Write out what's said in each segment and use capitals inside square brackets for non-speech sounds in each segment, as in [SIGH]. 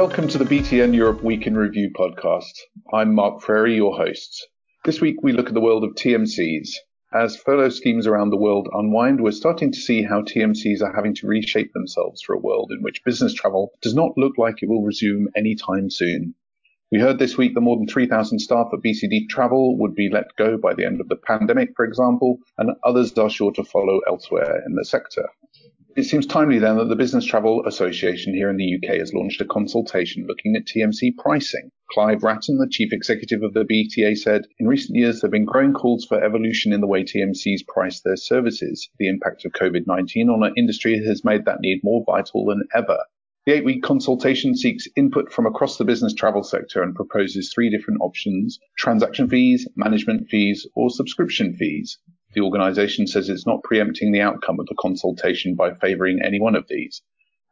Welcome to the BTN Europe Week in Review podcast. I'm Mark Frary, your host. This week we look at the world of TMCs. As furlough schemes around the world unwind, we're starting to see how TMCs are having to reshape themselves for a world in which business travel does not look like it will resume anytime soon. We heard this week that more than 3,000 staff at BCD Travel would be let go by the end of the pandemic, for example, and others are sure to follow elsewhere in the sector. It seems timely then that the Business Travel Association here in the UK has launched a consultation looking at TMC pricing. Clive Wratten, the chief executive of the BTA, said, In recent years, there have been growing calls for evolution in the way TMCs price their services. The impact of COVID 19 on our industry has made that need more vital than ever. The eight week consultation seeks input from across the business travel sector and proposes three different options transaction fees, management fees, or subscription fees. The organisation says it's not preempting the outcome of the consultation by favouring any one of these.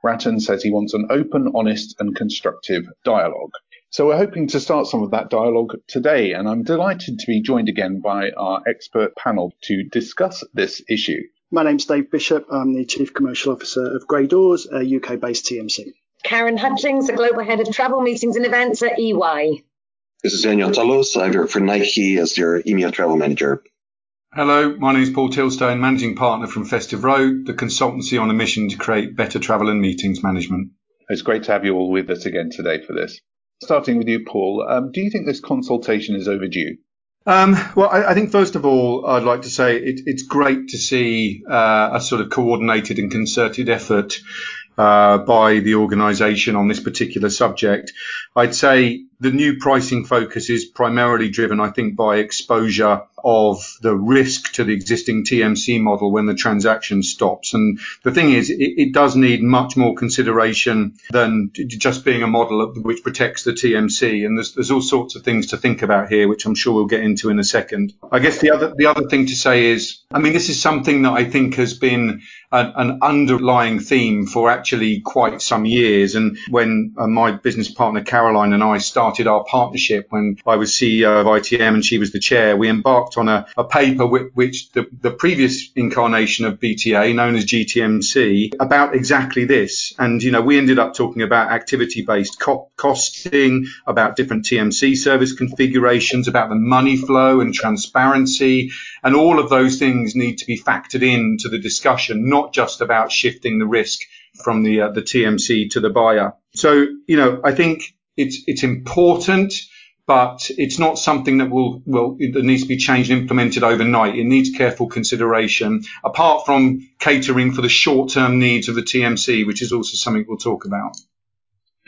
Wratten says he wants an open, honest, and constructive dialogue. So we're hoping to start some of that dialogue today, and I'm delighted to be joined again by our expert panel to discuss this issue. My name's Dave Bishop. I'm the Chief Commercial Officer of Gray Dawes, a UK-based TMC. Karen Hutchings, the Global Head of Travel Meetings and Events at EY. This is Daniel Tallos. I work for Nike as their EMEA Travel Manager. Hello, my name is Paul Tilstone, Managing Partner from Festive Road, the consultancy on a mission to create better travel and meetings management. It's great to have you all with us again today for this. Starting with you, Paul, um, do you think this consultation is overdue? Um, well, I, I, think first of all, I'd like to say it, it's great to see uh, a sort of coordinated and concerted effort uh, by the organisation on this particular subject. I'd say the new pricing focus is primarily driven, I think, by exposure of the risk to the existing TMC model when the transaction stops. And the thing is, it, it does need much more consideration than just being a model which protects the TMC. And there's, there's all sorts of things to think about here, which I'm sure we'll get into in a second. I guess the other the other thing to say is, I mean, this is something that I think has been an, an underlying theme for actually quite some years. And when uh, my business partner Caroline and I started our partnership, when I was CEO of ITM and she was the chair, we embarked on a, a paper which, which the, the, previous incarnation of BTA, known as GTMC, about exactly this. And you know, we ended up talking about activity-based co- costing, about different TMC service configurations, about the money flow and transparency, and all of those things need to be factored into the discussion, not just about shifting the risk from the uh, the TMC to the buyer. So, you know, I think it's it's important, but it's not something that will will that needs to be changed and implemented overnight. It needs careful consideration. Apart from catering for the short term needs of the TMC, which is also something we'll talk about.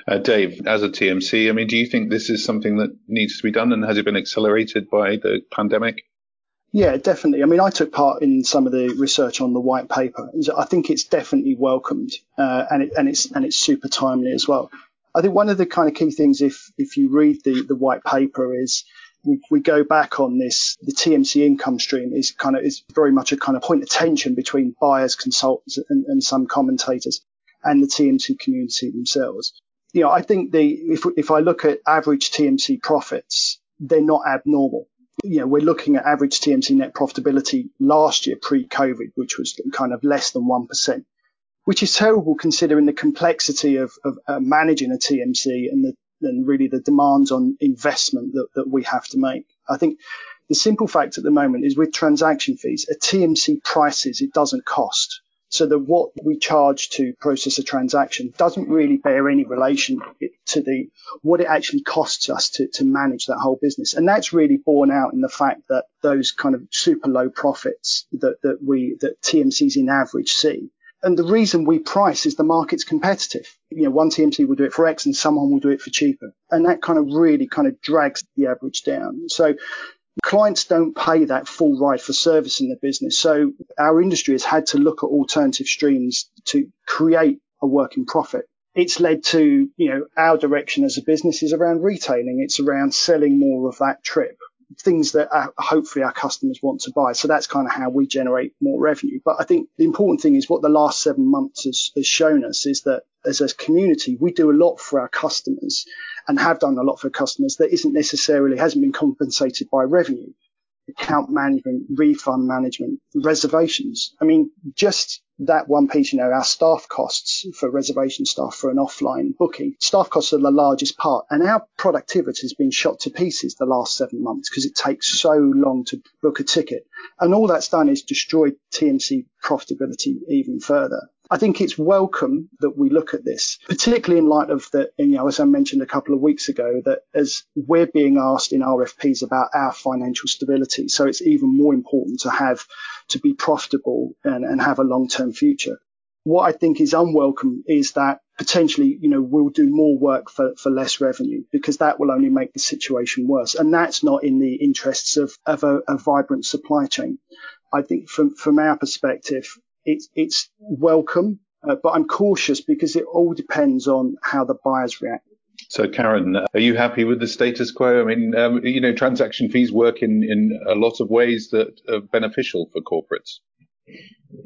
Uh, Dave, as a TMC, I mean, do you think this is something that needs to be done, and has it been accelerated by the pandemic? Yeah, definitely. I mean, I took part in some of the research on the white paper. I think it's definitely welcomed, uh, and it, and it's and it's super timely as well. I think one of the kind of key things, if if you read the the white paper, is we, we go back on this. The TMC income stream is kind of is very much a kind of point of tension between buyers, consultants, and, and some commentators, and the TMC community themselves. You know, I think the if if I look at average TMC profits, they're not abnormal you know, we're looking at average TMC net profitability last year pre-COVID, which was kind of less than 1%, which is terrible considering the complexity of, of uh, managing a TMC and the, and really the demands on investment that, that we have to make. I think the simple fact at the moment is with transaction fees, a TMC prices, it doesn't cost. So that what we charge to process a transaction doesn't really bear any relation to the what it actually costs us to, to manage that whole business. And that's really borne out in the fact that those kind of super low profits that, that we that TMCs in average see. And the reason we price is the market's competitive. You know, one TMT will do it for X and someone will do it for cheaper. And that kind of really kind of drags the average down. So clients don't pay that full ride for service in the business. So our industry has had to look at alternative streams to create a working profit. It's led to, you know, our direction as a business is around retailing. It's around selling more of that trip, things that our, hopefully our customers want to buy. So that's kind of how we generate more revenue. But I think the important thing is what the last seven months has, has shown us is that as a community, we do a lot for our customers and have done a lot for customers that isn't necessarily hasn't been compensated by revenue. Account management, refund management, reservations. I mean, just that one piece, you know, our staff costs for reservation staff for an offline booking, staff costs are the largest part. And our productivity has been shot to pieces the last seven months because it takes so long to book a ticket. And all that's done is destroyed TMC profitability even further. I think it's welcome that we look at this, particularly in light of the, you know, as I mentioned a couple of weeks ago, that as we're being asked in RFPs about our financial stability. So it's even more important to have, to be profitable and, and have a long-term future. What I think is unwelcome is that potentially, you know, we'll do more work for, for less revenue because that will only make the situation worse. And that's not in the interests of, of a, a vibrant supply chain. I think from, from our perspective, it's it's welcome, uh, but I'm cautious because it all depends on how the buyers react. So, Karen, are you happy with the status quo? I mean, um, you know, transaction fees work in, in a lot of ways that are beneficial for corporates.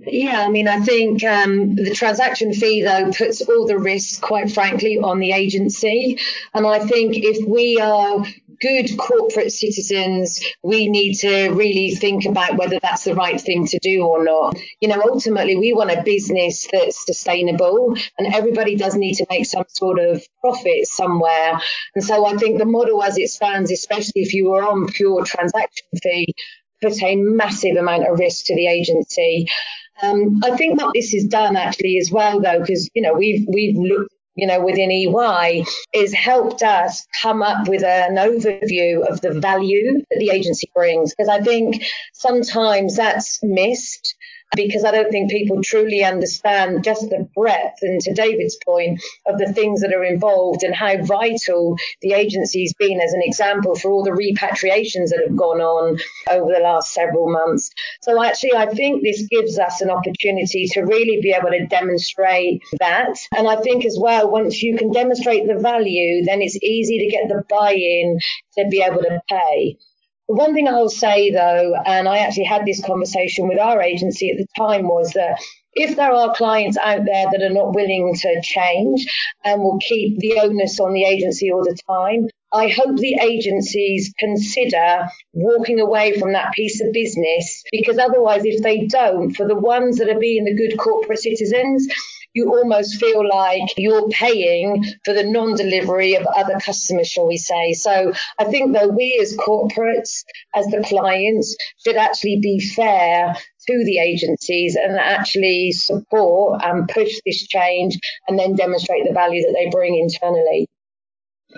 Yeah, I mean, I think um, the transaction fee, though, puts all the risk, quite frankly, on the agency. And I think if we are good corporate citizens, we need to really think about whether that's the right thing to do or not. You know, ultimately, we want a business that's sustainable, and everybody does need to make some sort of profit somewhere. And so I think the model as it stands, especially if you were on pure transaction fee, put a massive amount of risk to the agency. Um, I think what this has done actually as well, though, because you know we've we've looked you know, within EY is helped us come up with an overview of the value that the agency brings. Because I think sometimes that's missed because I don't think people truly understand just the breadth and to David's point of the things that are involved and how vital the agency's been as an example for all the repatriations that have gone on over the last several months. So actually, I think this gives us an opportunity to really be able to demonstrate that. And I think as well, once you can demonstrate the value, then it's easy to get the buy-in to be able to pay. One thing I'll say though, and I actually had this conversation with our agency at the time, was that if there are clients out there that are not willing to change and will keep the onus on the agency all the time, I hope the agencies consider walking away from that piece of business because otherwise, if they don't, for the ones that are being the good corporate citizens, you almost feel like you're paying for the non-delivery of other customers, shall we say. So I think that we as corporates, as the clients, should actually be fair to the agencies and actually support and push this change and then demonstrate the value that they bring internally.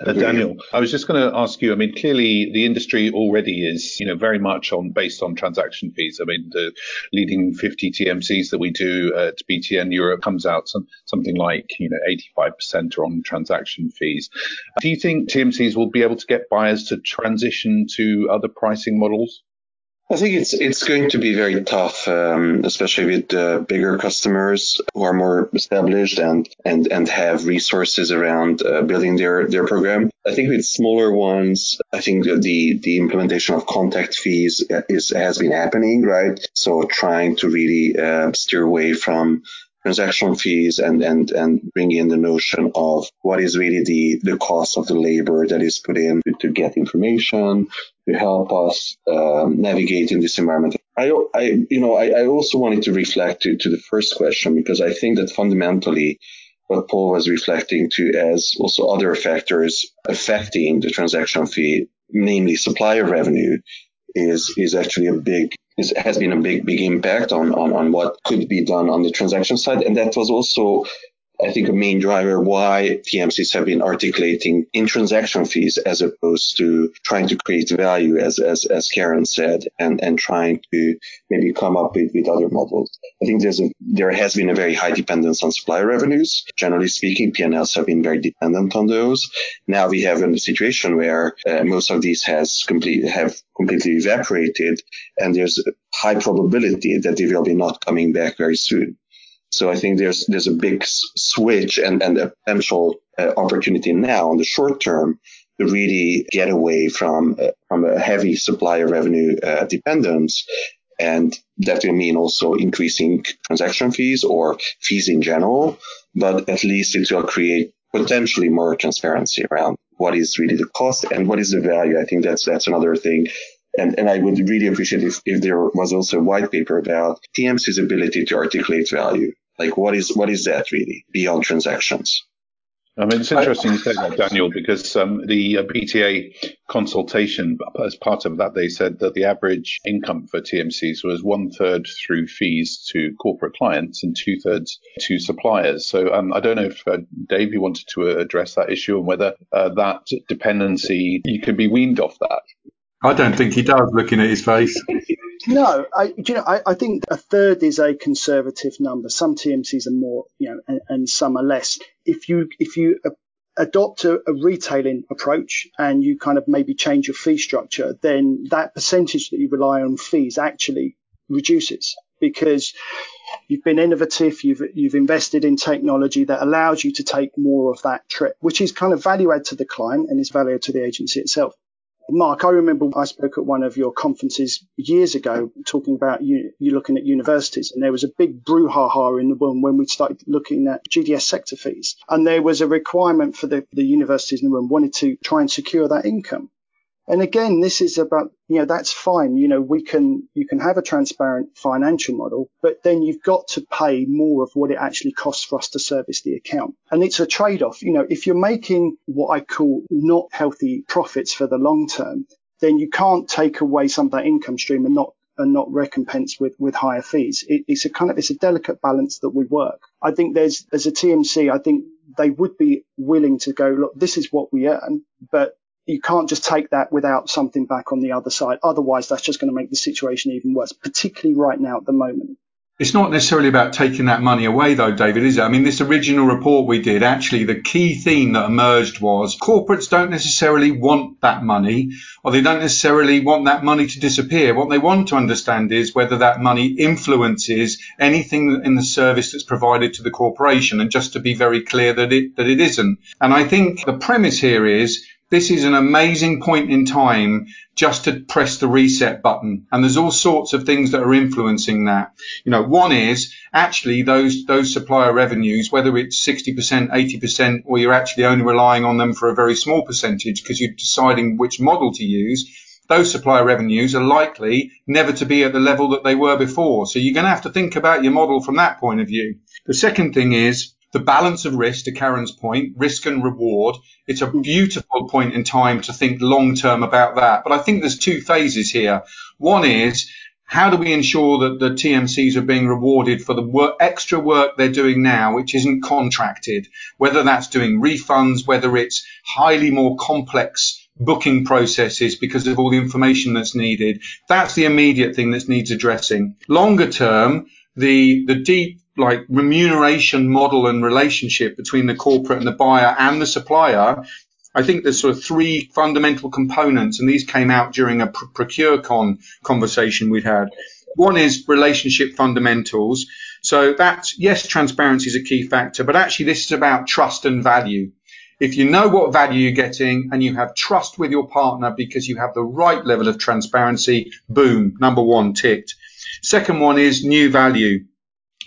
Uh, Daniel, I was just going to ask you. I mean, clearly the industry already is, you know, very much on based on transaction fees. I mean, the leading 50 TMCs that we do at BTN Europe comes out some, something like, you know, 85% are on transaction fees. Do you think TMCs will be able to get buyers to transition to other pricing models? I think it's it's going to be very tough, um, especially with uh, bigger customers who are more established and and and have resources around uh, building their their program. I think with smaller ones, I think the the implementation of contact fees is has been happening, right? So trying to really uh, steer away from transactional fees and, and, and bring in the notion of what is really the, the cost of the labor that is put in to, to get information, to help us um, navigate in this environment. I, I you know, I, I also wanted to reflect to, to the first question because I think that fundamentally what Paul was reflecting to as also other factors affecting the transaction fee, namely supplier revenue, is is actually a big is, has been a big big impact on, on on what could be done on the transaction side, and that was also I think a main driver why TMCs have been articulating in transaction fees as opposed to trying to create value, as as, as Karen said, and, and trying to maybe come up with, with other models. I think there's a, there has been a very high dependence on supplier revenues. Generally speaking, P&Ls have been very dependent on those. Now we have a situation where uh, most of these has complete, have completely evaporated and there's a high probability that they will be not coming back very soon. So I think there's there's a big switch and, and a potential uh, opportunity now in the short term to really get away from uh, from a heavy supplier revenue uh, dependence. And that will mean also increasing transaction fees or fees in general, but at least it will create potentially more transparency around what is really the cost and what is the value. I think that's that's another thing and, and I would really appreciate if, if there was also a white paper about TMC's ability to articulate value. Like what is what is that really beyond transactions? I mean, it's interesting you say that, Daniel, because um, the uh, BTA consultation, as part of that, they said that the average income for TMCs was one third through fees to corporate clients and two thirds to suppliers. So um, I don't know if uh, Dave, you wanted to address that issue and whether uh, that dependency you can be weaned off that. I don't think he does, looking at his face. No, I, you know, I, I, think a third is a conservative number. Some TMCs are more, you know, and, and some are less. If you if you adopt a, a, retailing approach and you kind of maybe change your fee structure, then that percentage that you rely on fees actually reduces because you've been innovative, you've you've invested in technology that allows you to take more of that trip, which is kind of value add to the client and is value to the agency itself. Mark, I remember I spoke at one of your conferences years ago talking about you, you looking at universities, and there was a big brouhaha in the room when we started looking at GDS sector fees. And there was a requirement for the, the universities in the room wanted to try and secure that income. And again, this is about, you know, that's fine. You know, we can, you can have a transparent financial model, but then you've got to pay more of what it actually costs for us to service the account. And it's a trade off. You know, if you're making what I call not healthy profits for the long term, then you can't take away some of that income stream and not and not recompense with, with higher fees. It, it's a kind of it's a delicate balance that we work. I think there's as a TMC, I think they would be willing to go, look, this is what we earn, but you can't just take that without something back on the other side. Otherwise, that's just going to make the situation even worse, particularly right now at the moment. It's not necessarily about taking that money away, though, David, is it? I mean, this original report we did, actually, the key theme that emerged was corporates don't necessarily want that money, or they don't necessarily want that money to disappear. What they want to understand is whether that money influences anything in the service that's provided to the corporation, and just to be very clear that it that it isn't. And I think the premise here is this is an amazing point in time just to press the reset button. And there's all sorts of things that are influencing that. You know, one is actually those, those supplier revenues, whether it's 60%, 80%, or you're actually only relying on them for a very small percentage because you're deciding which model to use. Those supplier revenues are likely never to be at the level that they were before. So you're going to have to think about your model from that point of view. The second thing is the balance of risk, to Karen's point, risk and reward. It's a hmm. beautiful point in time to think long term about that. But I think there's two phases here. One is how do we ensure that the TMCs are being rewarded for the work, extra work they're doing now, which isn't contracted, whether that's doing refunds, whether it's highly more complex booking processes because of all the information that's needed. That's the immediate thing that needs addressing. Longer term, the, the deep like remuneration model and relationship between the corporate and the buyer and the supplier, I think there's sort of three fundamental components, and these came out during a ProcureCon conversation we'd had. One is relationship fundamentals. So that's, yes, transparency is a key factor, but actually this is about trust and value. If you know what value you're getting and you have trust with your partner because you have the right level of transparency, boom, number one ticked. Second one is new value.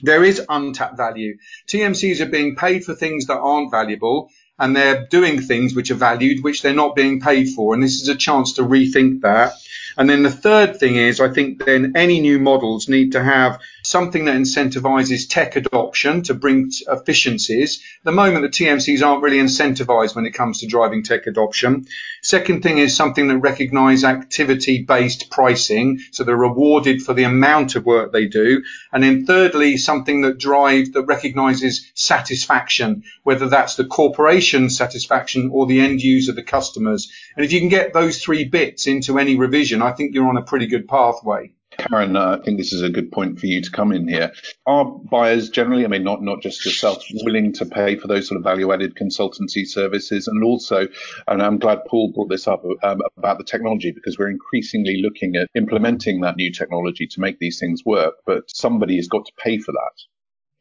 There is untapped value. TMCs are being paid for things that aren't valuable and they're doing things which are valued, which they're not being paid for. And this is a chance to rethink that. And then the third thing is, I think then any new models need to have something that incentivizes tech adoption to bring efficiencies. At the moment, the TMCs aren't really incentivized when it comes to driving tech adoption. Second thing is something that recognizes activity based pricing. So they're rewarded for the amount of work they do. And then thirdly, something that drives, that recognizes satisfaction, whether that's the corporation satisfaction or the end user, the customers. And if you can get those three bits into any revision, I think you're on a pretty good pathway. Karen, uh, I think this is a good point for you to come in here. Are buyers generally, I mean, not, not just yourself, willing to pay for those sort of value added consultancy services? And also, and I'm glad Paul brought this up um, about the technology because we're increasingly looking at implementing that new technology to make these things work, but somebody has got to pay for that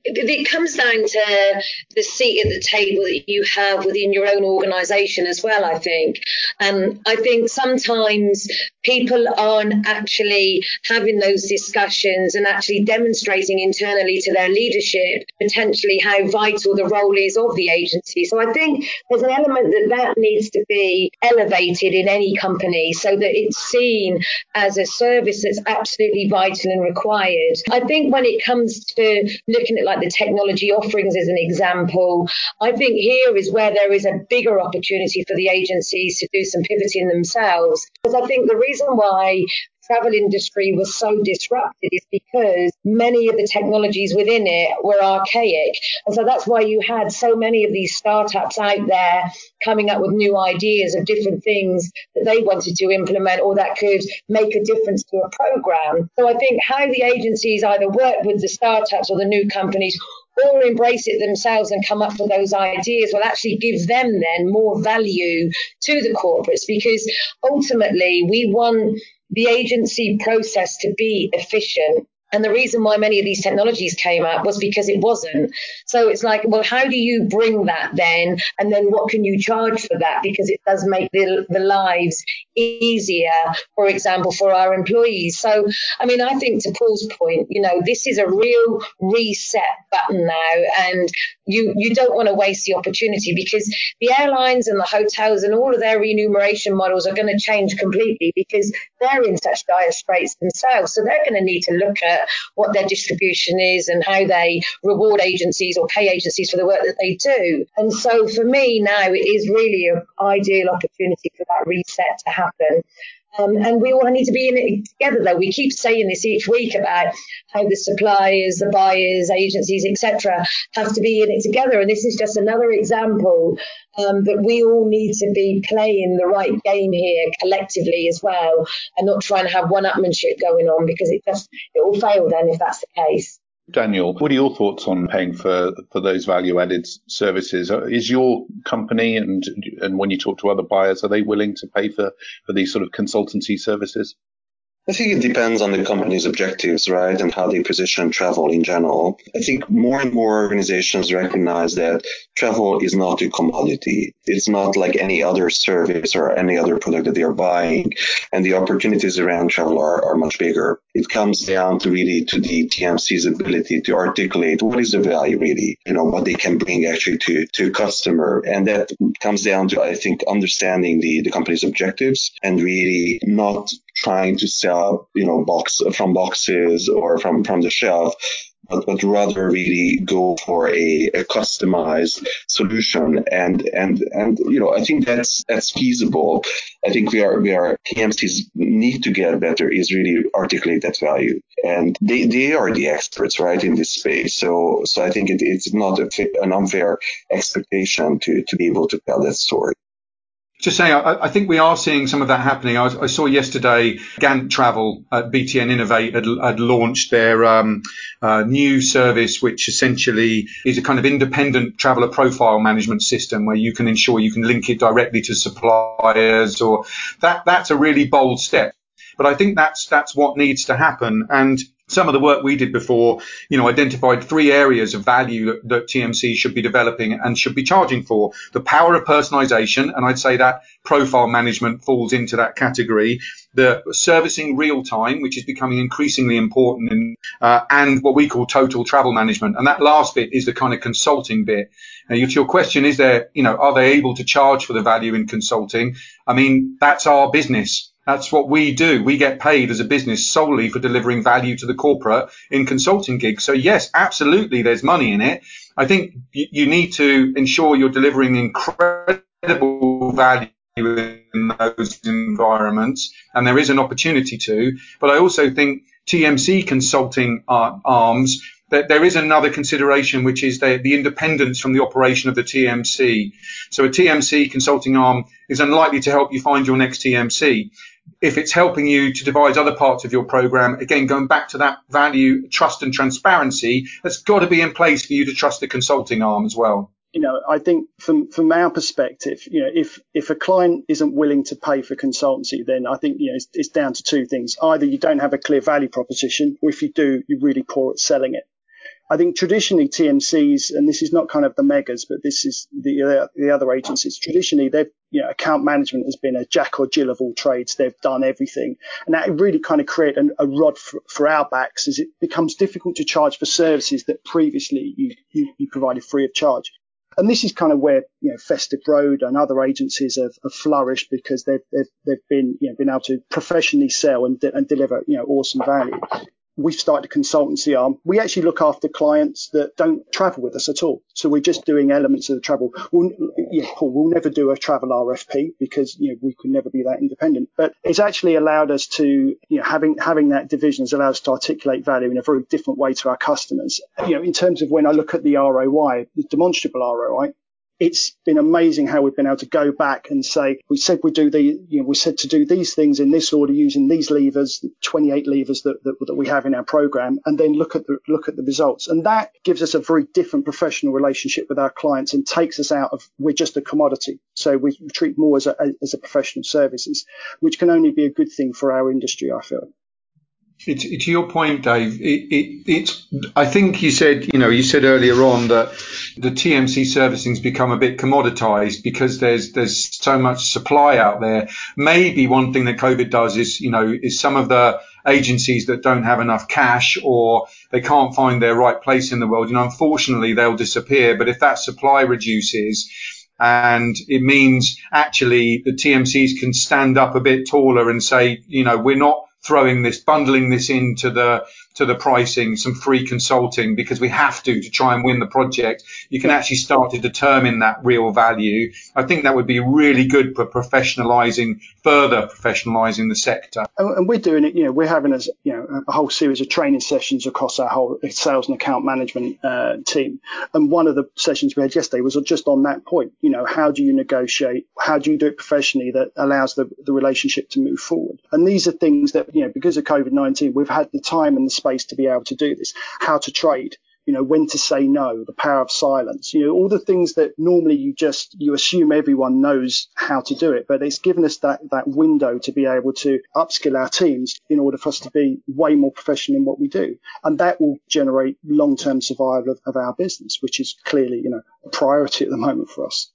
it comes down to the seat at the table that you have within your own organisation as well. I think, um, I think sometimes people aren't actually having those discussions and actually demonstrating internally to their leadership potentially how vital the role is of the agency. So I think there's an element that that needs to be elevated in any company so that it's seen as a service that's absolutely vital and required. I think when it comes to looking at like the technology offerings as an example, I think here is where there is a bigger opportunity for the agencies to do some pivoting themselves. Because I think the reason why travel industry was so disrupted is because many of the technologies within it were archaic. And so that's why you had so many of these startups out there coming up with new ideas of different things that they wanted to implement or that could make a difference to a program. So I think how the agencies either work with the startups or the new companies or embrace it themselves and come up with those ideas will actually give them then more value to the corporates because ultimately we want the agency process to be efficient and the reason why many of these technologies came up was because it wasn't. So it's like, well, how do you bring that then? And then what can you charge for that? Because it does make the, the lives easier, for example, for our employees. So, I mean, I think to Paul's point, you know, this is a real reset button now. And you, you don't want to waste the opportunity because the airlines and the hotels and all of their remuneration models are going to change completely because they're in such dire straits themselves. So they're going to need to look at what their distribution is and how they reward agencies or pay agencies for the work that they do. And so for me now, it is really an ideal opportunity for that reset to happen. Um, and we all need to be in it together, though. We keep saying this each week about how the suppliers, the buyers, agencies, etc., have to be in it together. And this is just another example um, that we all need to be playing the right game here collectively as well, and not trying to have one-upmanship going on because it just it will fail then if that's the case. Daniel, what are your thoughts on paying for, for those value added services? Uh, is your company and and when you talk to other buyers, are they willing to pay for, for these sort of consultancy services? I think it depends on the company's objectives, right, and how they position travel in general. I think more and more organizations recognize that travel is not a commodity. It's not like any other service or any other product that they are buying, and the opportunities around travel are, are much bigger. It comes down to really to the TMC's ability to articulate what is the value really, you know, what they can bring actually to to a customer, and that comes down to I think understanding the the company's objectives and really not trying to sell, you know, box from boxes or from, from the shelf, but, but rather really go for a, a customized solution. And, and, and, you know, I think that's, that's feasible. I think we are, we are, TMCs need to get better is really articulate that value. And they, they are the experts, right, in this space. So, so I think it, it's not a, an unfair expectation to, to be able to tell that story just saying, I, I, think we are seeing some of that happening. I, I saw yesterday Gant Travel at BTN Innovate had, had launched their um, uh, new service, which essentially is a kind of independent traveler profile management system where you can ensure you can link it directly to suppliers or that, that's a really bold step. But I think that's, that's what needs to happen. And some of the work we did before, you know, identified three areas of value that, that, TMC should be developing and should be charging for. The power of personalization, and I'd say that profile management falls into that category. The servicing real time, which is becoming increasingly important, in, uh, and what we call total travel management. And that last bit is the kind of consulting bit. Now, your question is there, you know, are they able to charge for the value in consulting? I mean, that's our business. That's what we do. We get paid as a business solely for delivering value to the corporate in consulting gigs. So yes, absolutely, there's money in it. I think you need to ensure you're delivering incredible value in those environments, and there is an opportunity to. But I also think TMC consulting uh, arms that there is another consideration, which is the, the independence from the operation of the TMC. So a TMC consulting arm is unlikely to help you find your next TMC if it's helping you to devise other parts of your program, again, going back to that value, trust and transparency, that's got to be in place for you to trust the consulting arm as well. You know, I think from, from our perspective, you know, if, if a client isn't willing to pay for consultancy, then I think, you know, it's, it's down to two things. Either you don't have a clear value proposition, or if you do, you're really poor at selling it. I think traditionally TMCs, and this is not kind of the megas, but this is the the other agencies. Traditionally, they've you know account management has been a jack or Jill of all trades. They've done everything, and that really kind of create a, a rod for, for, our backs as it becomes difficult to charge for services that previously you, you, you provided free of charge. And this is kind of where you know Festive Road and other agencies have, have flourished because they've, they've they've been you know been able to professionally sell and, de- and deliver you know awesome value we've started a consultancy arm. We actually look after clients that don't travel with us at all. So we're just doing elements of the travel. We'll, yeah, we'll never do a travel RFP because you know we could never be that independent. But it's actually allowed us to, you know, having having that division has allowed us to articulate value in a very different way to our customers. You know, in terms of when I look at the ROI, the demonstrable ROI, it's been amazing how we've been able to go back and say we said we do the you know we said to do these things in this order using these levers 28 levers that, that, that we have in our program and then look at the look at the results. And that gives us a very different professional relationship with our clients and takes us out of we're just a commodity. So we treat more as a as a professional services which can only be a good thing for our industry i feel it's, your point, Dave. It, it, it's. I think you said, you know, you said earlier on that the TMC servicing's become a bit commoditized because there's there's so much supply out there. Maybe one thing that COVID does is, you know, is some of the agencies that don't have enough cash or they can't find their right place in the world. You know, unfortunately, they'll disappear. But if that supply reduces, and it means actually the TMCs can stand up a bit taller and say, you know, we're not throwing this, bundling this into the to the pricing, some free consulting because we have to to try and win the project. You can actually start to determine that real value. I think that would be really good for professionalizing, further professionalizing the sector. And we're doing it. You know, we're having a you know a whole series of training sessions across our whole sales and account management uh, team. And one of the sessions we had yesterday was just on that point. You know, how do you negotiate? How do you do it professionally that allows the the relationship to move forward? And these are things that you know because of COVID nineteen, we've had the time and the space space to be able to do this. How to trade, you know, when to say no, the power of silence, you know, all the things that normally you just, you assume everyone knows how to do it, but it's given us that, that window to be able to upskill our teams in order for us to be way more professional in what we do. And that will generate long-term survival of, of our business, which is clearly, you know, a priority at the moment for us.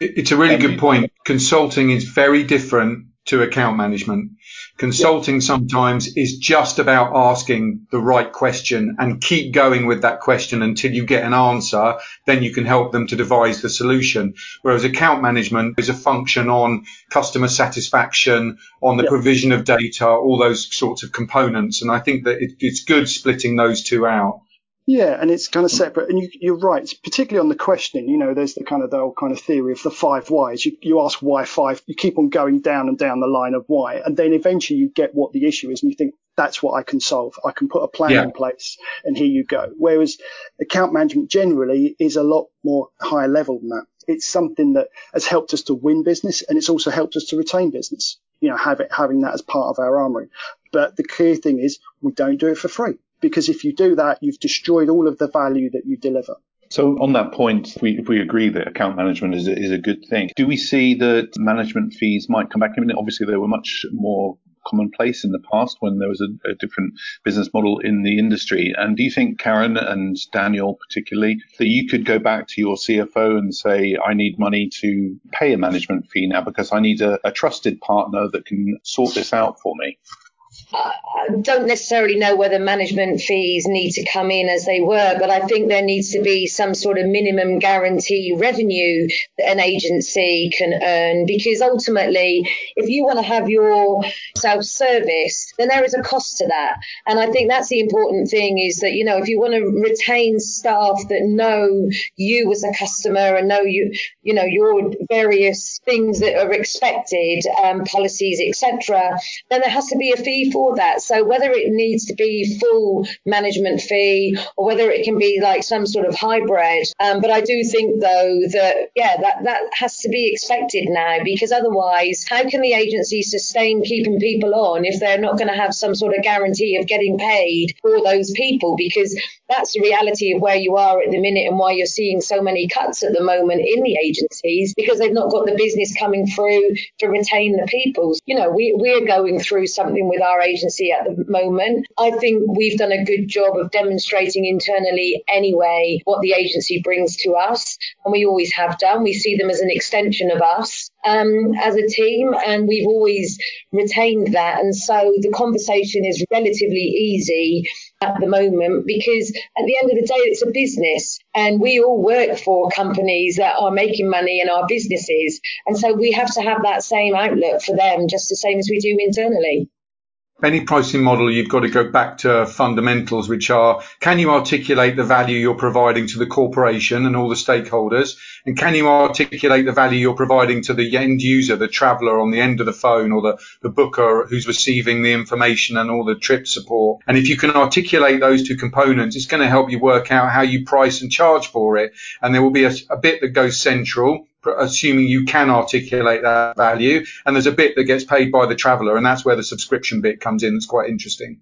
It's a really good point. Consulting is very different to account management. Consulting sometimes is just about asking the right question and keep going with that question until you get an answer. Then you can help them to devise the solution. Whereas account management is a function on customer satisfaction, on the yeah. provision of data, all those sorts of components. And I think that it, it's good splitting those two out. Yeah, and it's kind of hmm. separate. And you, are right, particularly on the questioning. You know, there's the kind of the old kind of theory of the five whys. You, you ask why five, you keep on going down and down the line of why, and then eventually you get what the issue is, and you think that's what I can solve. I can put a plan yeah. in place, and here you go. Whereas account management generally is a lot more higher level than that. It's something that has helped us to win business, and it's also helped us to retain business. You know, have it, having that as part of our armory. But the clear thing is, we don't do it for free because if you do that, you've destroyed all of the value that you deliver. So on that point, if we, if we agree that account management is a, is a good thing, do we see that management fees might come back? I mean, obviously they were much more commonplace in the past when there was a, a, different business model in the industry. And do you think, Karen and Daniel particularly, that you could go back to your CFO and say, I need money to pay a management fee now because I need a, a trusted partner that can sort this out for me? I don't necessarily know whether management fees need to come in as they were, but I think there needs to be some sort of minimum guarantee revenue that an agency can earn because ultimately, if you want to have your self service, then there is a cost to that. And I think that's the important thing is that, you know, if you want to retain staff that know you as a customer and know you, you know, your various things that are expected, um, policies, etc., then there has to be a fee for for that. So whether it needs to be full management fee or whether it can be like some sort of hybrid. Um, but I do think though that yeah, that that has to be expected now because otherwise, how can the agency sustain keeping people on if they're not going to have some sort of guarantee of getting paid for those people? Because that's the reality of where you are at the minute and why you're seeing so many cuts at the moment in the agencies because they've not got the business coming through to retain the people. You know, we, we're going through something with our agency at the moment. I think we've done a good job of demonstrating internally anyway what the agency brings to us, and we always have done. We see them as an extension of us um, as a team, and we've always retained that. And so the conversation is relatively easy at the moment because at the end of the day, it's a business and we all work for companies that are making money in our businesses. And so we have to have that same outlook for them, just the same as we do internally any pricing model, you've got to go back to fundamentals, which are can you articulate the value you're providing to the corporation and all the stakeholders? And can you articulate the value you're providing to the end user, the traveler on the end of the phone or the, the booker who's receiving the information and all the trip support? And if you can articulate those two components, it's going to help you work out how you price and charge for it. And there will be a, a bit that goes central assuming you can articulate that value. And there's a bit that gets paid by the traveller, and that's where the subscription bit comes in. That's quite interesting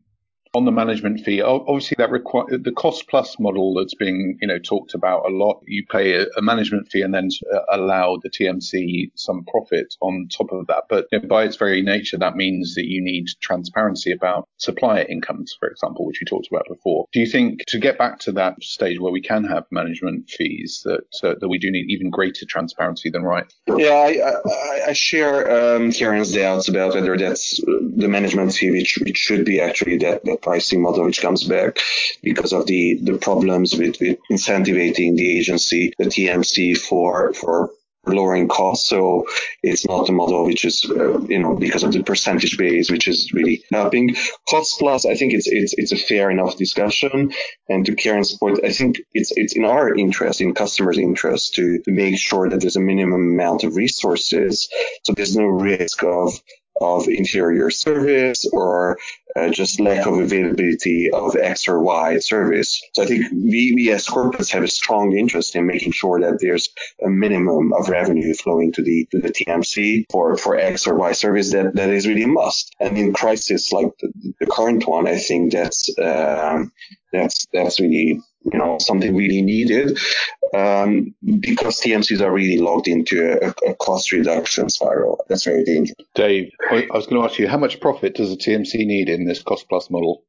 on the management fee, obviously that require the cost plus model that's being you know talked about a lot. You pay a, management fee and then uh, allow the TMC some profit on top of that. But you know, by its very nature, that means that you need transparency about supplier incomes, for example, which we talked about before. Do you think to get back to that stage where we can have management fees that uh, that we do need even greater transparency than right? Yeah, I, I, I share um, Karen's doubts about whether that's the management fee, which, which should be actually that, that pricing model which comes back because of the, the problems with, with incentivating the agency, the TMC for, for lowering costs. So it's not a model which is, uh, you know, because of the percentage base, which is really helping. Cost plus, I think it's it's it's a fair enough discussion. And to Karen's point, I think it's it's in our interest, in customers' interest, to, to make sure that there's a minimum amount of resources, so there's no risk of of inferior service or uh, just lack of availability of X or Y service. So I think we, we as corporates have a strong interest in making sure that there's a minimum of revenue flowing to the to the TMC for, for X or Y service that, that is really a must. And in crisis like the, the current one, I think that's um, that's that's really you know something really needed um, because TMCs are really locked into a, a, cost reduction spiral. That's very dangerous. Dave, I was going to ask you, how much profit does a TMC need in this cost plus model?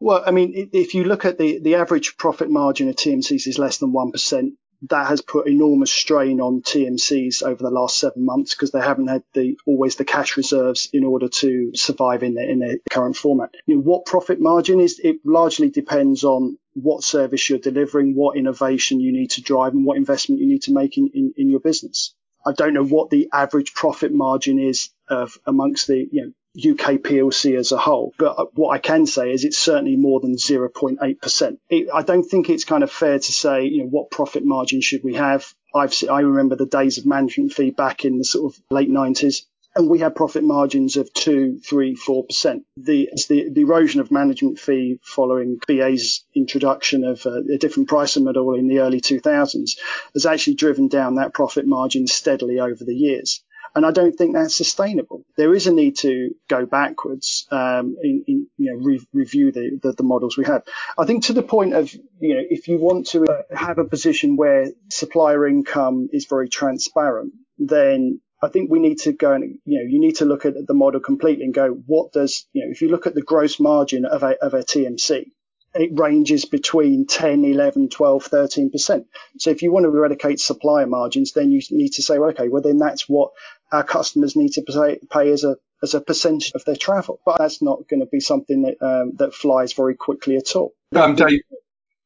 Well, I mean, if you look at the, the average profit margin of TMCs is less than 1%, that has put enormous strain on TMCs over the last seven months because they haven't had the always the cash reserves in order to survive in the in their current format. You know, what profit margin is? It largely depends on what service you're delivering, what innovation you need to drive, and what investment you need to make in, in, in your business. I don't know what the average profit margin is of amongst the you know UK PLC as a whole. But uh, what I can say is it's certainly more than 0.8%. It, I don't think it's kind of fair to say, you know, what profit margin should we have? I've, I remember the days of management fee back in the sort of late 90s and we had profit margins of two, three, four percent. The, the, the erosion of management fee following BA's introduction of a, a, different pricing model in the early 2000s has actually driven down that profit margin steadily over the years. And I don't think that's sustainable. There is a need to go backwards, um, in, in, you know, re- review the, the, the, models we have. I think to the point of, you know, if you want to uh, have a position where supplier income is very transparent, then I think we need to go and, you know, you need to look at the model completely and go, what does, you know, if you look at the gross margin of a, of a TMC, it ranges between 10, 11, 12, 13%. So if you want to eradicate supplier margins, then you need to say, well, okay, well, then that's what our customers need to pay, pay as a, as a percentage of their travel. But that's not going to be something that, um, that flies very quickly at all. Um, Dave,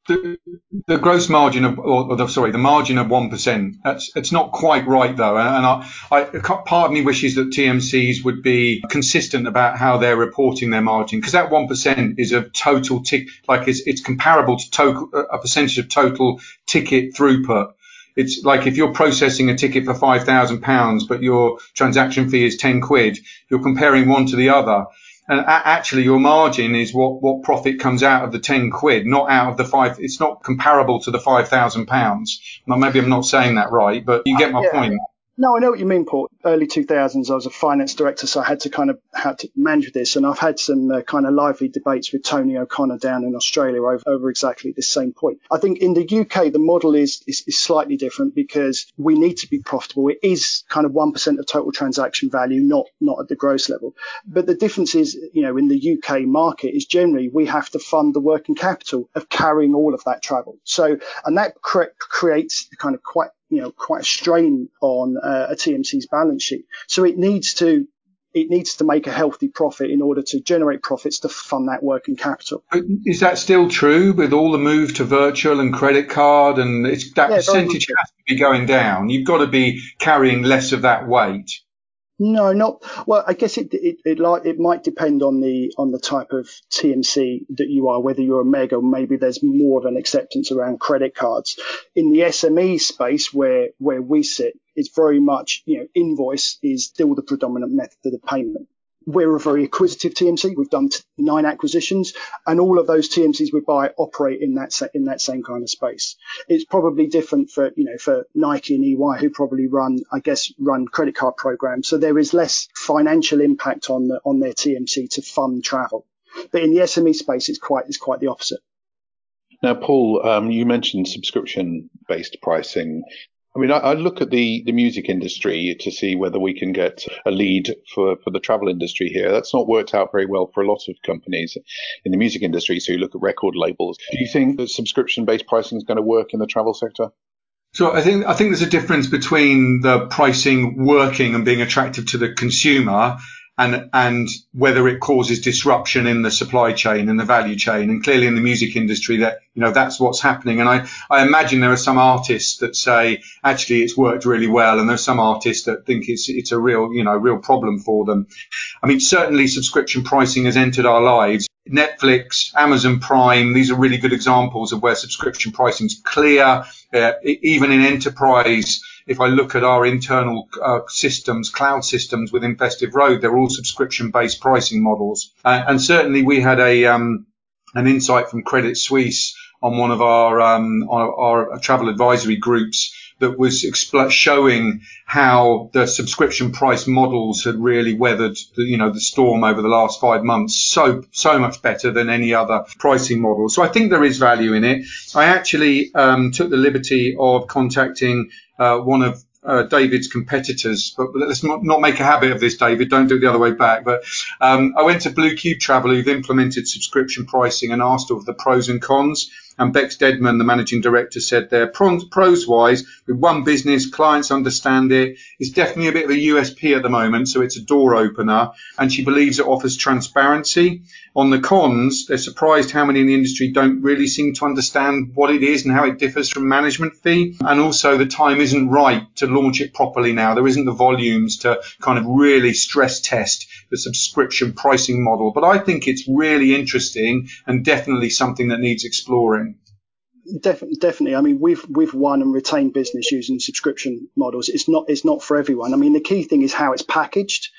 the, gross margin of, or, sorry, the margin of 1%, that's, it's not quite right though. And, I, part of me wishes that TMCs would be consistent about how they're reporting their margin because that 1% is a total tick, like it's, it's comparable to a percentage of total ticket throughput. It's like if you're processing a ticket for five thousand pounds, but your transaction fee is ten quid, you're comparing one to the other Uh, and actually your margin is what, what profit comes out of the 10 quid, not out of the five. It's not comparable to the 5,000 pounds. Now, maybe I'm not saying that right, but you get my yeah. point. No, I know what you mean, Paul. Early 2000s, I was a finance director, so I had to kind of had to manage this, and I've had some uh, kind of lively debates with Tony O'Connor down in Australia over, over exactly this same point. I think in the UK, the model is, is, is slightly different because we need to be profitable. It is kind of one percent of total transaction value, not not at the gross level. But the difference is, you know, in the UK market is generally we have to fund the working capital of carrying all of that travel. So, and that cre- creates kind of quite you know, quite a strain on uh, a TMC's balance sheet. So it needs to it needs to make a healthy profit in order to generate profits to fund that working capital. Is that still true with all the move to virtual and credit card and it's that yeah, percentage has to be going down? You've got to be carrying less of that weight. No, not well. I guess it it it, like, it might depend on the on the type of TMC that you are, whether you're a meg or maybe there's more of an acceptance around credit cards. In the SME space where where we sit, it's very much you know invoice is still the predominant method of payment we're a very acquisitive TMC. We've done nine acquisitions, and all of those TMCs we buy operate in that in that same kind of space. It's probably different for you know for Nike and EY, who probably run, I guess, run credit card programs. So there is less financial impact on the, on their TMC to fund travel. But in the SME space, it's quite it's quite the opposite. Now, Paul, um, you mentioned subscription-based pricing. I mean, I, I, look at the, the music industry to see whether we can get a lead for, for the travel industry here. That's not worked out very well for a lot of companies in the music industry. So you look at record labels. Do you think that subscription based pricing is going to work in the travel sector? So I think I think there's a difference between the pricing working and being attractive to the consumer and and whether it causes disruption in the supply chain and the value chain. And clearly in the music industry that you know that's what's happening. And I, I imagine there are some artists that say actually it's worked really well, and there's some artists that think it's it's a real you know real problem for them. I mean certainly subscription pricing has entered our lives. Netflix, Amazon Prime, these are really good examples of where subscription pricing is clear. Uh, even in enterprise if I look at our internal uh, systems, cloud systems within Festive Road, they're all subscription-based pricing models. Uh, and certainly we had a um, an insight from Credit Suisse on one of our um, our, our travel advisory groups that was expl- showing how the subscription price models had really weathered the, you know, the storm over the last five months so, so much better than any other pricing model. So I think there is value in it. I actually um, took the liberty of contacting uh, one of uh, David's competitors, but let's not not, make a habit of this, David. Don't do it the other way back. But um, I went to Blue Cube Travel, who've implemented subscription pricing, and asked of the pros and cons. And Bex Deadman, the managing director, said there, pros wise, with one business, clients understand it. It's definitely a bit of a USP at the moment, so it's a door opener. And she believes it offers transparency. On the cons, they're surprised how many in the industry don't really seem to understand what it is and how it differs from management fee. And also the time isn't right to launch it properly now. There isn't the volumes to kind of really stress test the subscription pricing model. But I think it's really interesting and definitely something that needs exploring. Definitely, definitely. I mean, we've we've won and retained business using subscription models. It's not it's not for everyone. I mean, the key thing is how it's packaged,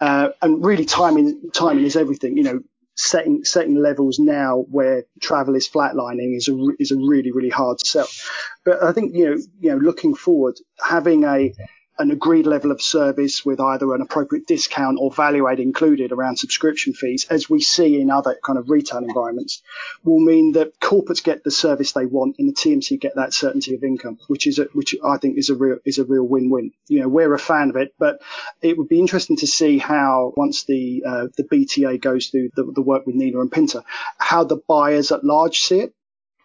uh, and really timing timing is everything. You know, setting setting levels now where travel is flatlining is a is a really really hard sell. But I think you know you know looking forward, having a an agreed level of service with either an appropriate discount or value add included around subscription fees, as we see in other kind of retail environments, will mean that corporates get the service they want and the TMC get that certainty of income, which is a, which I think is a real is a real win-win. You know, we're a fan of it, but it would be interesting to see how once the uh, the BTA goes through the, the work with Nina and Pinta, how the buyers at large see it.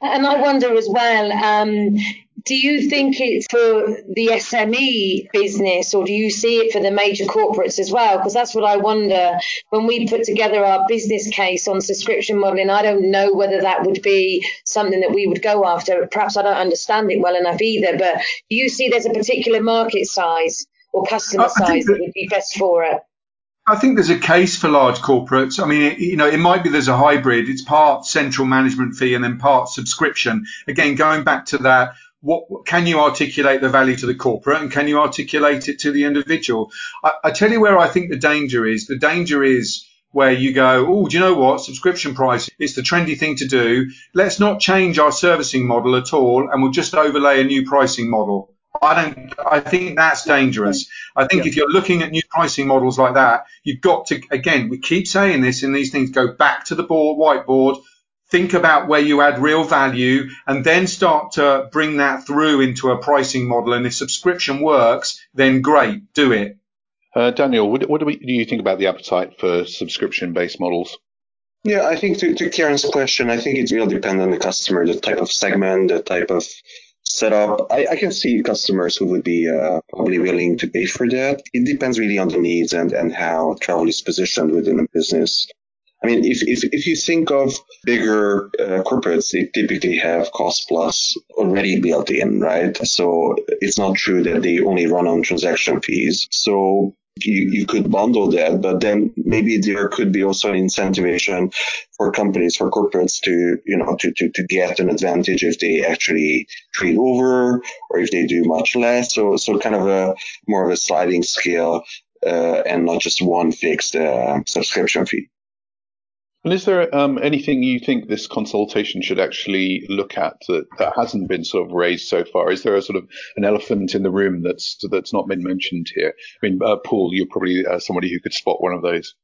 And I wonder as well, um, do you think it's for the SME business or do you see it for the major corporates as well? Because that's what I wonder when we put together our business case on subscription modeling. I don't know whether that would be something that we would go after. Perhaps I don't understand it well enough either. But do you see there's a particular market size or customer size that, that would be best for it? I think there's a case for large corporates. I mean, it, you know, it might be there's a hybrid. It's part central management fee and then part subscription. Again, going back to that, what can you articulate the value to the corporate and can you articulate it to the individual? I, I tell you where I think the danger is. The danger is where you go, oh, do you know what? Subscription price, it's the trendy thing to do. Let's not change our servicing model at all and we'll just overlay a new pricing model. I don't. I think that's dangerous. I think yeah. if you're looking at new pricing models like that, you've got to again. We keep saying this in these things. Go back to the board, whiteboard. Think about where you add real value, and then start to bring that through into a pricing model. And if subscription works, then great, do it. Uh, Daniel, what, what do, we, do you think about the appetite for subscription-based models? Yeah, I think to, to Karen's question, I think it will depend on the customer, the type of segment, the type of setup. I, I can see customers who would be uh, probably willing to pay for that. It depends really on the needs and, and how travel is positioned within the business. I mean, if, if, if you think of bigger uh, corporates, they typically have cost plus already built in, right? So it's not true that they only run on transaction fees. So you, you could bundle that, but then maybe there could be also an incentivation for companies, for corporates to, you know, to, to, to get an advantage if they actually trade over or if they do much less. So, so kind of a more of a sliding scale, uh, and not just one fixed, uh, subscription fee. And is there um, anything you think this consultation should actually look at that, that hasn't been sort of raised so far? Is there a sort of an elephant in the room that's that's not been mentioned here? I mean, uh, Paul, you're probably uh, somebody who could spot one of those.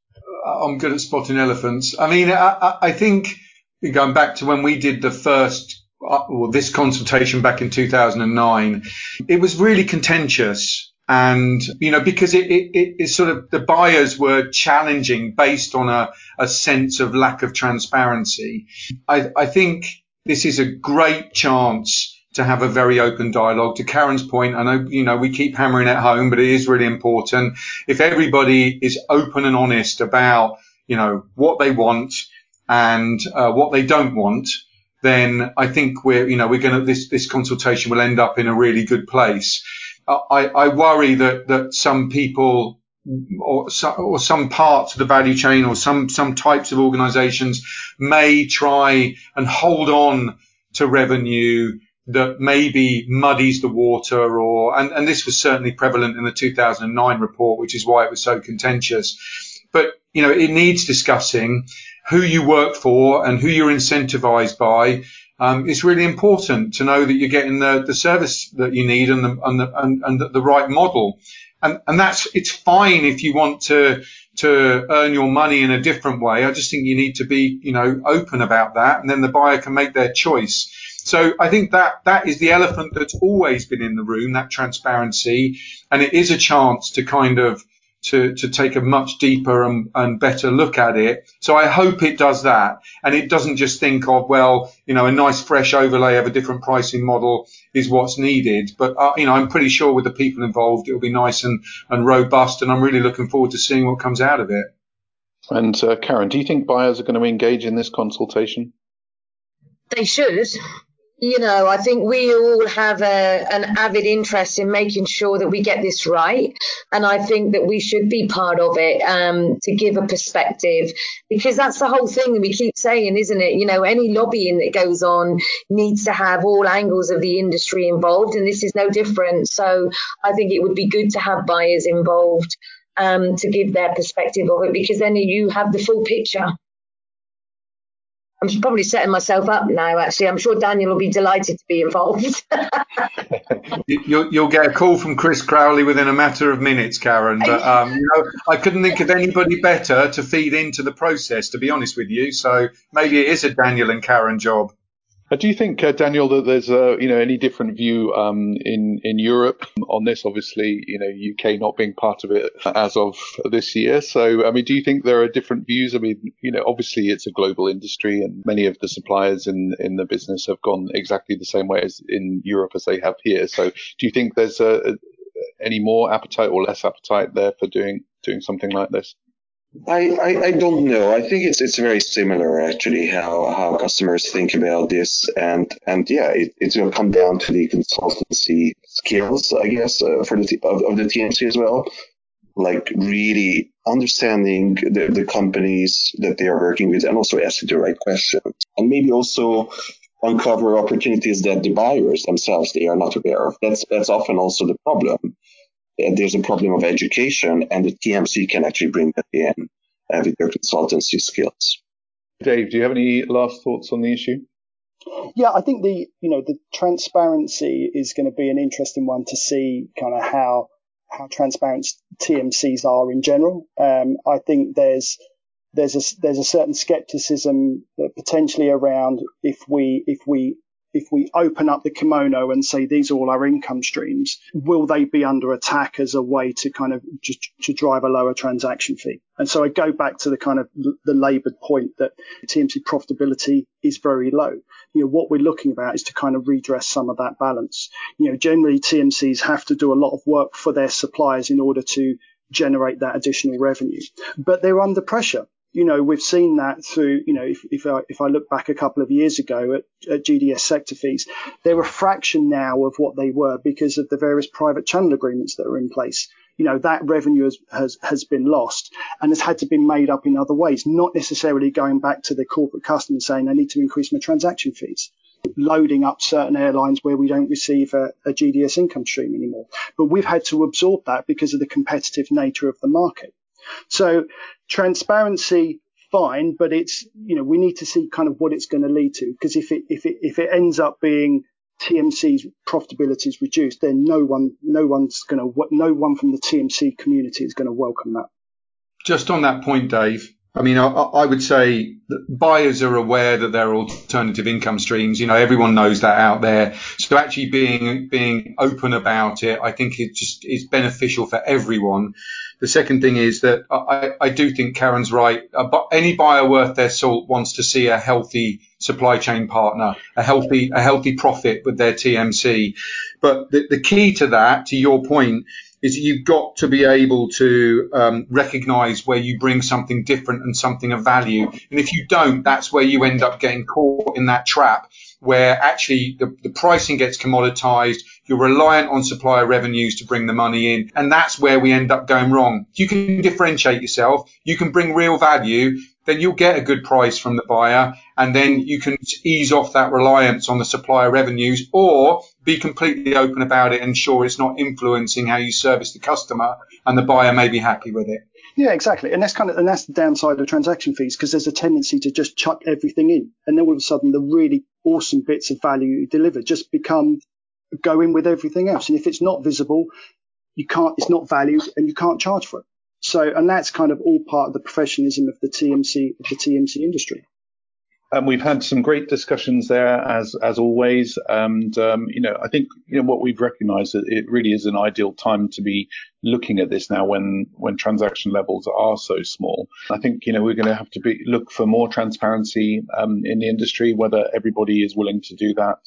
Uh, I'm good at spotting elephants. I mean, I, I think going back to when we did the first uh, well, this consultation back in 2009, it was really contentious and you know because it, it, it, sort of the buyers were challenging based on a, a sense of lack of transparency. I, I think this is a great chance to have a very open dialogue. To karen's point i know you know we keep hammering it home but it is really important. If everybody is open and honest about you know what they want and uh, what they don't want then i think we're you know we're going to this this consultation will end up in a really good place I, I worry that, that some people or, or some parts of the value chain or some, some types of organizations may try and hold on to revenue that maybe muddies the water or, and, and this was certainly prevalent in the 2009 report, which is why it was so contentious. But, you know, it needs discussing who you work for and who you're incentivized by um, it's really important to know that you're getting the, the service that you need and the, and the, and, and the right model. And, and that's, it's fine if you want to, to earn your money in a different way. I just think you need to be, you know, open about that and then the buyer can make their choice. So I think that that is the elephant that's always been in the room, that transparency. And it is a chance to kind of, to, to take a much deeper and, and better look at it. So I hope it does that. And it doesn't just think of, well, you know, a nice fresh overlay of a different pricing model is what's needed. But, uh, you know, I'm pretty sure with the people involved, it'll be nice and, and robust. And I'm really looking forward to seeing what comes out of it. And uh, Karen, do you think buyers are going to engage in this consultation? They should you know, I think we all have a, an avid interest in making sure that we get this right. And I think that we should be part of it um, to give a perspective because that's the whole thing we keep saying, isn't it? You know, any lobbying that goes on needs to have all angles of the industry involved, and this is no different. So I think it would be good to have buyers involved um, to give their perspective of it because then you have the full picture. I'm probably setting myself up now, actually. I'm sure Daniel will be delighted to be involved. [LAUGHS] you'll, you'll, get a call from Chris Crowley within a matter of minutes, Karen. But, [LAUGHS] um, you know, I couldn't think of anybody better to feed into the process, to be honest with you. So maybe it is a Daniel and Karen job. Uh, do you think, uh, Daniel, that there's a you know any different view um, in in Europe on this? Obviously, you know UK not being part of it as of this year. So, I mean, do you think there are different views? I mean, you know, obviously it's a global industry, and many of the suppliers in in the business have gone exactly the same way as in Europe as they have here. So, do you think there's a, a any more appetite or less appetite there for doing doing something like this? I, I, I, don't know. I think it's it's very similar actually how, how customers think about this and and yeah it, it's going to come down to the consultancy skills I guess uh, for the of, of the TMC as well like really understanding the, the companies that they are working with and also asking the right questions and maybe also uncover opportunities that the buyers themselves they are not aware of. That's that's often also the problem there's a problem of education, and the TMC can actually bring that in uh, with their consultancy skills. Dave, do you have any last thoughts on the issue? Yeah, I think the you know the transparency is going to be an interesting one to see kind of how how transparent TMCs are in general. Um, I think there's there's a there's a certain skepticism potentially around if we if we if we open up the kimono and say these are all our income streams, will they be under attack as a way to kind of just to drive a lower transaction fee? And so I go back to the kind of the laboured point that TMC profitability is very low. You know, what we're looking about is to kind of redress some of that balance. You know, generally TMCs have to do a lot of work for their suppliers in order to generate that additional revenue, but they're under pressure you know, we've seen that through, you know, if, if, I, if I look back a couple of years ago at, at GDS sector fees, they're a fraction now of what they were because of the various private channel agreements that are in place. You know, that revenue has, has, has been lost and has had to be made up in other ways, not necessarily going back to the corporate customer saying, I need to increase my transaction fees loading up certain airlines where we don't receive a, a, GDS income stream anymore. But we've had to absorb that because of the competitive nature of the market. So transparency, fine, but it's, you know, we need to see kind of what it's going to lead to. Because if it, if it, if it ends up being TMC's profitability is reduced, then no one, no one's going to, no one from the TMC community is going to welcome that. Just on that point, Dave, I mean, I, I, would say buyers are aware that there are alternative income streams. You know, everyone knows that out there. So actually being being open about it, I think it just is beneficial for everyone. The second thing is that I, I do think Karen's right. Any buyer worth their salt wants to see a healthy supply chain partner, a healthy a healthy profit with their TMC. But the, the key to that, to your point, is you've got to be able to um, recognize where you bring something different and something of value. And if you don't, that's where you end up getting caught in that trap where actually the, the pricing gets commoditized. You're reliant on supplier revenues to bring the money in. And that's where we end up going wrong. You can differentiate yourself, you can bring real value, then you'll get a good price from the buyer and then you can ease off that reliance on the supplier revenues or be completely open about it and ensure it's not influencing how you service the customer and the buyer may be happy with it. Yeah, exactly. And that's kind of, and that's the downside of transaction fees because there's a tendency to just chuck everything in. And then all of a sudden the really awesome bits of value you deliver just become go in with everything else. And if it's not visible, you can't, it's not valued and you can't charge for it. So, and that's kind of all part of the professionalism of the TMC, of the TMC industry. And we've had some great discussions there, as as always. And um, you know, I think you know what we've recognised that it really is an ideal time to be looking at this now when when transaction levels are so small. I think you know we're going to have to be look for more transparency um, in the industry. Whether everybody is willing to do that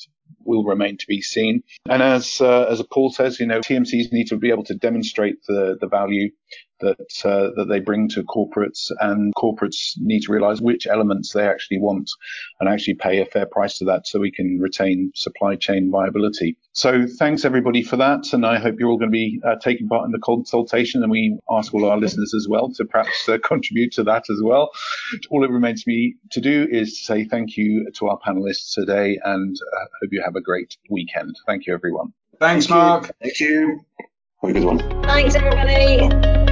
will remain to be seen. And as uh, as Paul says, you know, TMCs need to be able to demonstrate the the value that uh, that they bring to corporates, and corporates need to realise which elements they actually want, and actually pay a fair price to that, so we can retain supply chain viability. So thanks everybody for that, and I hope you're all going to be uh, taking part in the consultation, and we ask all our listeners as well to perhaps uh, contribute to that as well. All it remains to me to do is to say thank you to our panelists today, and uh, hope you have a great weekend. Thank you, everyone. Thanks, Mark. Thank you. Have a good one. Thanks, everybody.